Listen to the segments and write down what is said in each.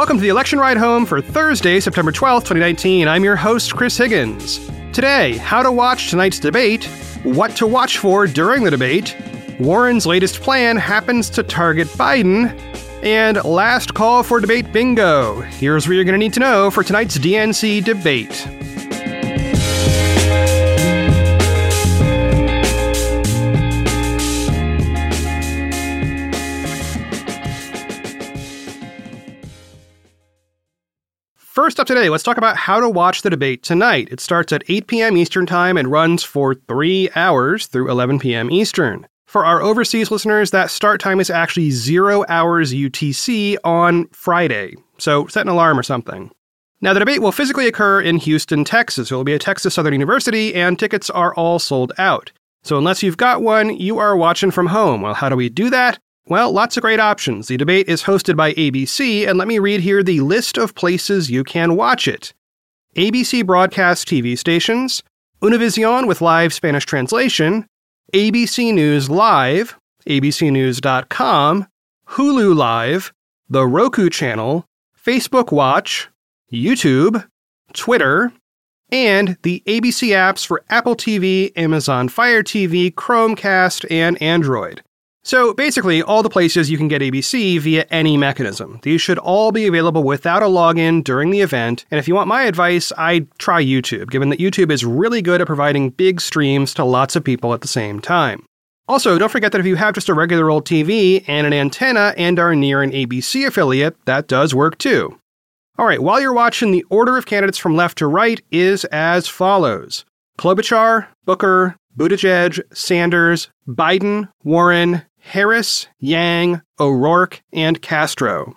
welcome to the election ride home for Thursday, September 12th, 2019. I'm your host, Chris Higgins. Today, how to watch tonight's debate, what to watch for during the debate, Warren's latest plan happens to target Biden, and last call for debate bingo. Here's what you're going to need to know for tonight's DNC debate. First up today, let's talk about how to watch the debate tonight. It starts at 8 p.m. Eastern Time and runs for three hours through 11 p.m. Eastern. For our overseas listeners, that start time is actually 0 hours UTC on Friday, so set an alarm or something. Now, the debate will physically occur in Houston, Texas. It will be at Texas Southern University, and tickets are all sold out. So, unless you've got one, you are watching from home. Well, how do we do that? Well, lots of great options. The debate is hosted by ABC, and let me read here the list of places you can watch it ABC broadcast TV stations, Univision with live Spanish translation, ABC News Live, abcnews.com, Hulu Live, the Roku channel, Facebook Watch, YouTube, Twitter, and the ABC apps for Apple TV, Amazon Fire TV, Chromecast, and Android. So basically, all the places you can get ABC via any mechanism. These should all be available without a login during the event, and if you want my advice, I'd try YouTube, given that YouTube is really good at providing big streams to lots of people at the same time. Also, don't forget that if you have just a regular old TV and an antenna and are near an ABC affiliate, that does work too. Alright, while you're watching, the order of candidates from left to right is as follows Klobuchar, Booker, Buttigieg, Sanders, Biden, Warren, Harris, Yang, O'Rourke, and Castro.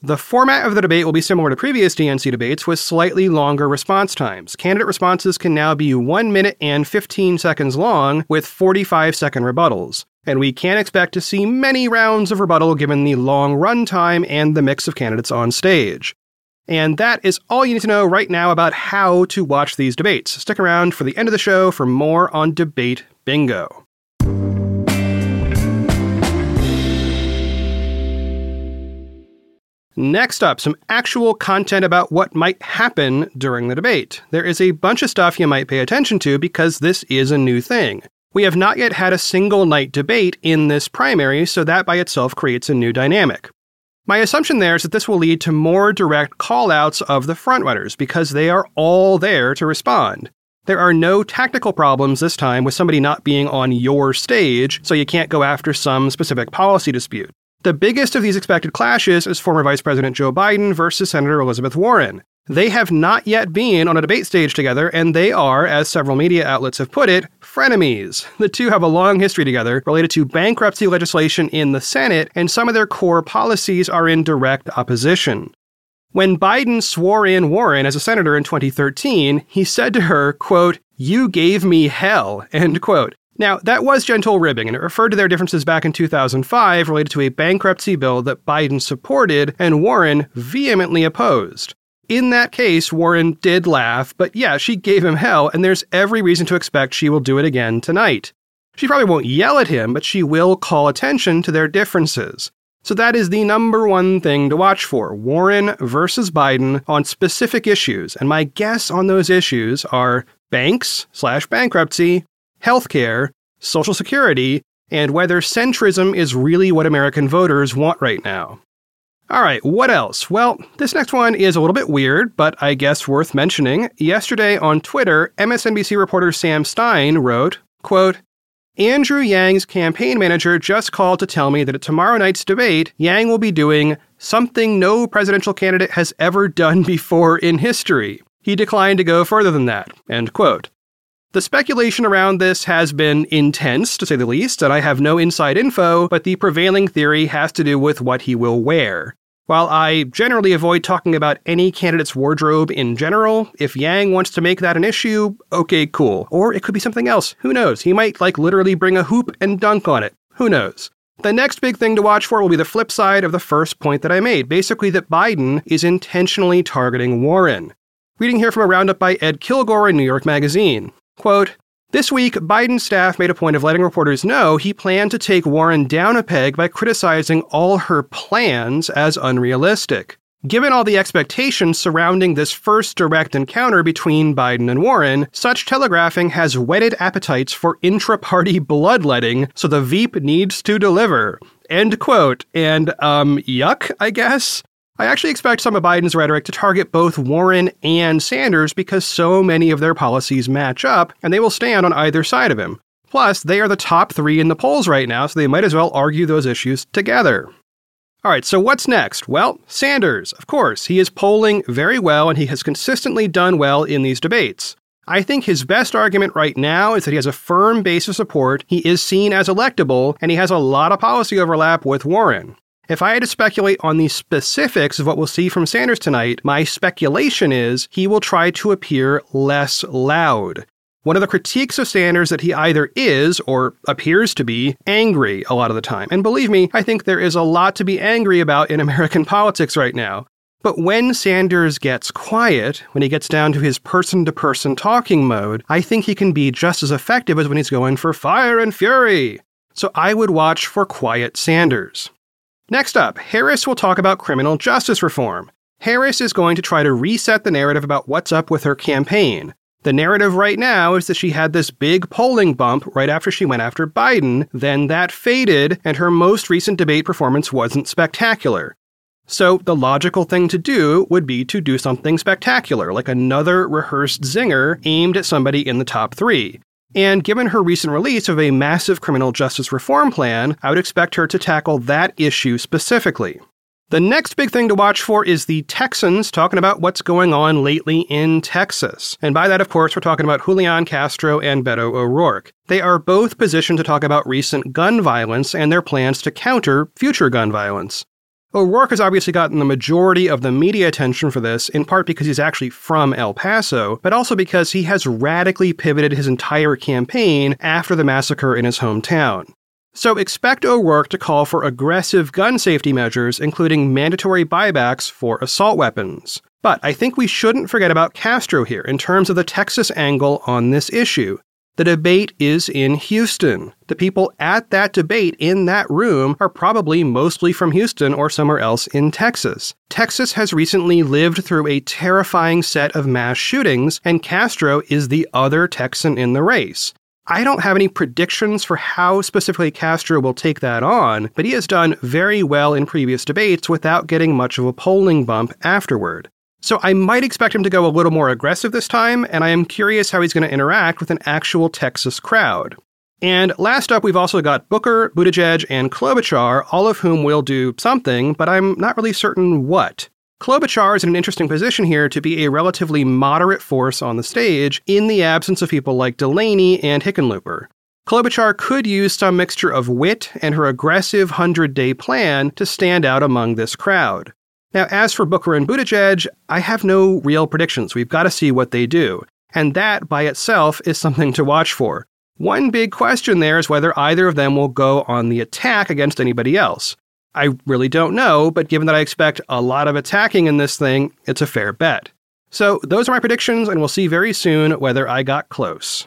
The format of the debate will be similar to previous DNC debates with slightly longer response times. Candidate responses can now be 1 minute and 15 seconds long with 45 second rebuttals. And we can expect to see many rounds of rebuttal given the long run time and the mix of candidates on stage. And that is all you need to know right now about how to watch these debates. Stick around for the end of the show for more on Debate Bingo. Next up, some actual content about what might happen during the debate. There is a bunch of stuff you might pay attention to because this is a new thing. We have not yet had a single night debate in this primary, so that by itself creates a new dynamic. My assumption there is that this will lead to more direct callouts of the frontrunners because they are all there to respond. There are no tactical problems this time with somebody not being on your stage, so you can't go after some specific policy dispute. The biggest of these expected clashes is former Vice President Joe Biden versus Senator Elizabeth Warren. They have not yet been on a debate stage together, and they are, as several media outlets have put it, frenemies. The two have a long history together related to bankruptcy legislation in the Senate, and some of their core policies are in direct opposition. When Biden swore in Warren as a senator in 2013, he said to her, quote, You gave me hell, end quote. Now, that was gentle ribbing, and it referred to their differences back in 2005 related to a bankruptcy bill that Biden supported and Warren vehemently opposed. In that case, Warren did laugh, but yeah, she gave him hell, and there's every reason to expect she will do it again tonight. She probably won't yell at him, but she will call attention to their differences. So that is the number one thing to watch for Warren versus Biden on specific issues. And my guess on those issues are banks slash bankruptcy healthcare, Social Security, and whether centrism is really what American voters want right now. All right, what else? Well, this next one is a little bit weird, but I guess worth mentioning. Yesterday on Twitter, MSNBC reporter Sam Stein wrote, quote, Andrew Yang's campaign manager just called to tell me that at tomorrow night's debate, Yang will be doing something no presidential candidate has ever done before in history. He declined to go further than that. End quote. The speculation around this has been intense, to say the least, and I have no inside info, but the prevailing theory has to do with what he will wear. While I generally avoid talking about any candidate's wardrobe in general, if Yang wants to make that an issue, okay, cool. Or it could be something else. Who knows? He might, like, literally bring a hoop and dunk on it. Who knows? The next big thing to watch for will be the flip side of the first point that I made basically, that Biden is intentionally targeting Warren. Reading here from a roundup by Ed Kilgore in New York Magazine. Quote, this week, Biden's staff made a point of letting reporters know he planned to take Warren down a peg by criticizing all her plans as unrealistic. Given all the expectations surrounding this first direct encounter between Biden and Warren, such telegraphing has whetted appetites for intra party bloodletting, so the Veep needs to deliver. End quote. And, um, yuck, I guess? I actually expect some of Biden's rhetoric to target both Warren and Sanders because so many of their policies match up, and they will stand on either side of him. Plus, they are the top three in the polls right now, so they might as well argue those issues together. All right, so what's next? Well, Sanders, of course. He is polling very well and he has consistently done well in these debates. I think his best argument right now is that he has a firm base of support, he is seen as electable, and he has a lot of policy overlap with Warren. If I had to speculate on the specifics of what we'll see from Sanders tonight, my speculation is he will try to appear less loud. One of the critiques of Sanders that he either is or appears to be angry a lot of the time. And believe me, I think there is a lot to be angry about in American politics right now. But when Sanders gets quiet, when he gets down to his person to person talking mode, I think he can be just as effective as when he's going for fire and fury. So I would watch for quiet Sanders. Next up, Harris will talk about criminal justice reform. Harris is going to try to reset the narrative about what's up with her campaign. The narrative right now is that she had this big polling bump right after she went after Biden, then that faded, and her most recent debate performance wasn't spectacular. So, the logical thing to do would be to do something spectacular, like another rehearsed zinger aimed at somebody in the top three. And given her recent release of a massive criminal justice reform plan, I would expect her to tackle that issue specifically. The next big thing to watch for is the Texans talking about what's going on lately in Texas. And by that, of course, we're talking about Julian Castro and Beto O'Rourke. They are both positioned to talk about recent gun violence and their plans to counter future gun violence. O'Rourke has obviously gotten the majority of the media attention for this, in part because he's actually from El Paso, but also because he has radically pivoted his entire campaign after the massacre in his hometown. So expect O'Rourke to call for aggressive gun safety measures, including mandatory buybacks for assault weapons. But I think we shouldn't forget about Castro here in terms of the Texas angle on this issue. The debate is in Houston. The people at that debate in that room are probably mostly from Houston or somewhere else in Texas. Texas has recently lived through a terrifying set of mass shootings, and Castro is the other Texan in the race. I don't have any predictions for how specifically Castro will take that on, but he has done very well in previous debates without getting much of a polling bump afterward. So I might expect him to go a little more aggressive this time, and I am curious how he's going to interact with an actual Texas crowd. And last up, we've also got Booker, Buttigieg, and Klobuchar, all of whom will do something, but I'm not really certain what. Klobuchar is in an interesting position here to be a relatively moderate force on the stage in the absence of people like Delaney and Hickenlooper. Klobuchar could use some mixture of wit and her aggressive 100 day plan to stand out among this crowd. Now, as for Booker and Buttigieg, I have no real predictions. We've got to see what they do. And that by itself is something to watch for. One big question there is whether either of them will go on the attack against anybody else. I really don't know, but given that I expect a lot of attacking in this thing, it's a fair bet. So, those are my predictions, and we'll see very soon whether I got close.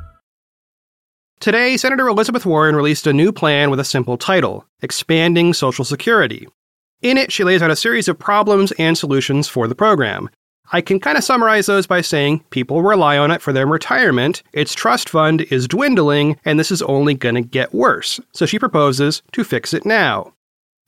Today, Senator Elizabeth Warren released a new plan with a simple title Expanding Social Security. In it, she lays out a series of problems and solutions for the program. I can kind of summarize those by saying people rely on it for their retirement, its trust fund is dwindling, and this is only going to get worse. So she proposes to fix it now.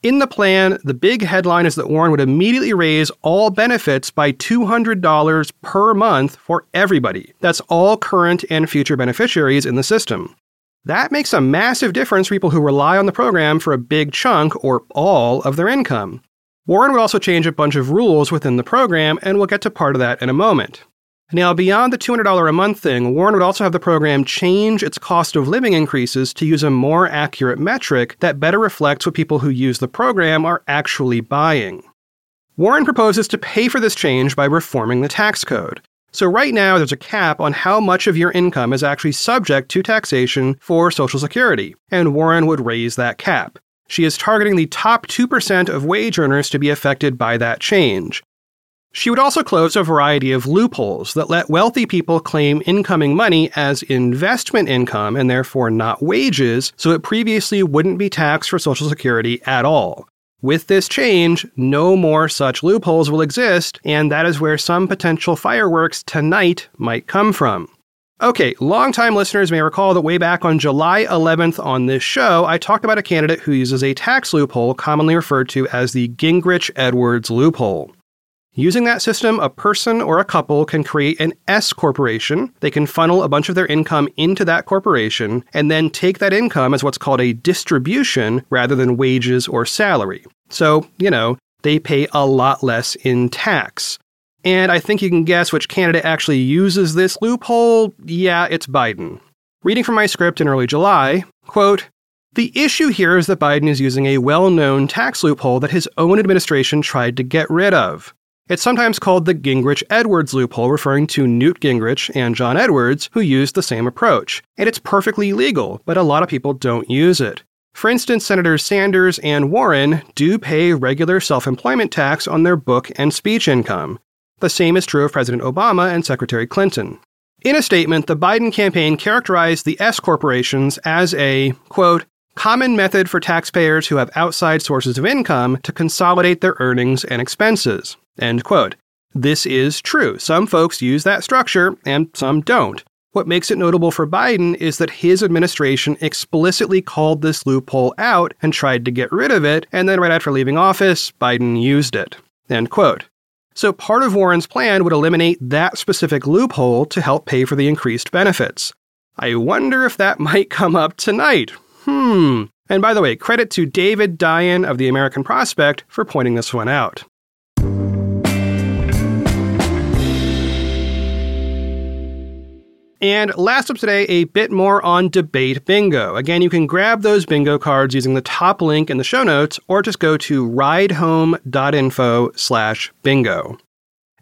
In the plan, the big headline is that Warren would immediately raise all benefits by $200 per month for everybody. That's all current and future beneficiaries in the system. That makes a massive difference for people who rely on the program for a big chunk or all of their income. Warren would also change a bunch of rules within the program, and we'll get to part of that in a moment. Now, beyond the $200 a month thing, Warren would also have the program change its cost of living increases to use a more accurate metric that better reflects what people who use the program are actually buying. Warren proposes to pay for this change by reforming the tax code. So, right now, there's a cap on how much of your income is actually subject to taxation for Social Security, and Warren would raise that cap. She is targeting the top 2% of wage earners to be affected by that change. She would also close a variety of loopholes that let wealthy people claim incoming money as investment income and therefore not wages, so it previously wouldn't be taxed for Social Security at all. With this change, no more such loopholes will exist, and that is where some potential fireworks tonight might come from. Okay, longtime listeners may recall that way back on July 11th on this show, I talked about a candidate who uses a tax loophole commonly referred to as the Gingrich Edwards loophole. Using that system, a person or a couple can create an S corporation. They can funnel a bunch of their income into that corporation and then take that income as what's called a distribution rather than wages or salary. So, you know, they pay a lot less in tax. And I think you can guess which candidate actually uses this loophole. Yeah, it's Biden. Reading from my script in early July, quote, the issue here is that Biden is using a well known tax loophole that his own administration tried to get rid of. It's sometimes called the Gingrich Edwards loophole, referring to Newt Gingrich and John Edwards, who used the same approach. And it's perfectly legal, but a lot of people don't use it. For instance, Senators Sanders and Warren do pay regular self employment tax on their book and speech income. The same is true of President Obama and Secretary Clinton. In a statement, the Biden campaign characterized the S corporations as a, quote, common method for taxpayers who have outside sources of income to consolidate their earnings and expenses. End quote. This is true. Some folks use that structure and some don't. What makes it notable for Biden is that his administration explicitly called this loophole out and tried to get rid of it, and then right after leaving office, Biden used it. End quote. So part of Warren's plan would eliminate that specific loophole to help pay for the increased benefits. I wonder if that might come up tonight. Hmm. And by the way, credit to David Dayen of the American Prospect for pointing this one out. And last up today, a bit more on debate bingo. Again, you can grab those bingo cards using the top link in the show notes, or just go to ridehome.info slash bingo.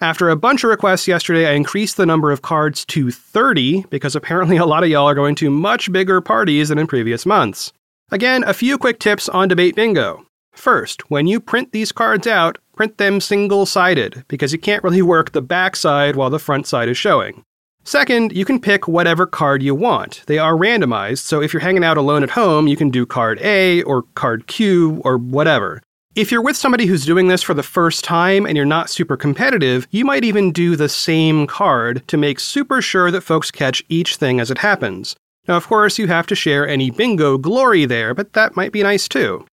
After a bunch of requests yesterday, I increased the number of cards to 30 because apparently a lot of y'all are going to much bigger parties than in previous months. Again, a few quick tips on debate bingo. First, when you print these cards out, print them single sided because you can't really work the back side while the front side is showing. Second, you can pick whatever card you want. They are randomized, so if you're hanging out alone at home, you can do card A or card Q or whatever. If you're with somebody who's doing this for the first time and you're not super competitive, you might even do the same card to make super sure that folks catch each thing as it happens. Now, of course, you have to share any bingo glory there, but that might be nice too.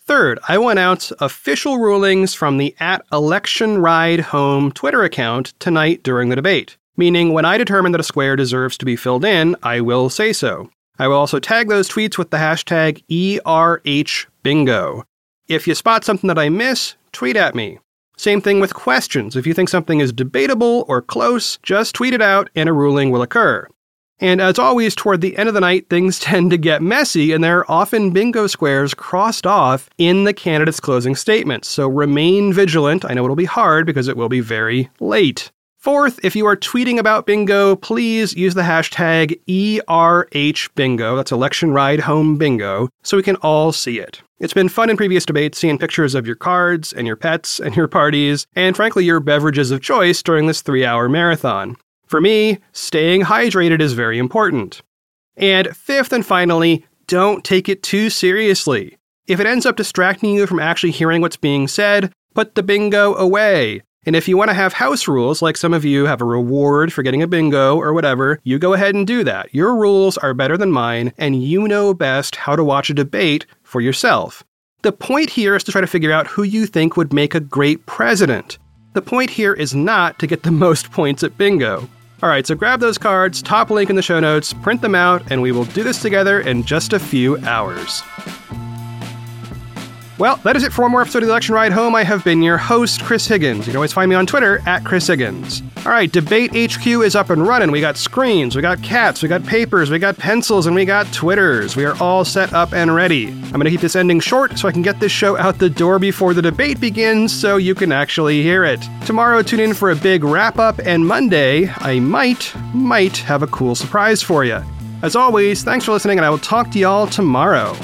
Third, I will announce official rulings from the at election ride home Twitter account tonight during the debate meaning when I determine that a square deserves to be filled in, I will say so. I will also tag those tweets with the hashtag ERHBingo. If you spot something that I miss, tweet at me. Same thing with questions. If you think something is debatable or close, just tweet it out and a ruling will occur. And as always, toward the end of the night, things tend to get messy, and there are often bingo squares crossed off in the candidate's closing statements. So remain vigilant. I know it'll be hard because it will be very late. Fourth, if you are tweeting about bingo, please use the hashtag ERHBingo, that's Election Ride Home Bingo, so we can all see it. It's been fun in previous debates seeing pictures of your cards and your pets and your parties, and frankly, your beverages of choice during this three hour marathon. For me, staying hydrated is very important. And fifth and finally, don't take it too seriously. If it ends up distracting you from actually hearing what's being said, put the bingo away. And if you want to have house rules, like some of you have a reward for getting a bingo or whatever, you go ahead and do that. Your rules are better than mine, and you know best how to watch a debate for yourself. The point here is to try to figure out who you think would make a great president. The point here is not to get the most points at bingo. All right, so grab those cards, top link in the show notes, print them out, and we will do this together in just a few hours. Well, that is it for one more episode of the Election Ride Home. I have been your host, Chris Higgins. You can always find me on Twitter at Chris Higgins. All right, Debate HQ is up and running. We got screens, we got cats, we got papers, we got pencils, and we got Twitters. We are all set up and ready. I'm going to keep this ending short so I can get this show out the door before the debate begins so you can actually hear it. Tomorrow, tune in for a big wrap up, and Monday, I might, might have a cool surprise for you. As always, thanks for listening, and I will talk to y'all tomorrow.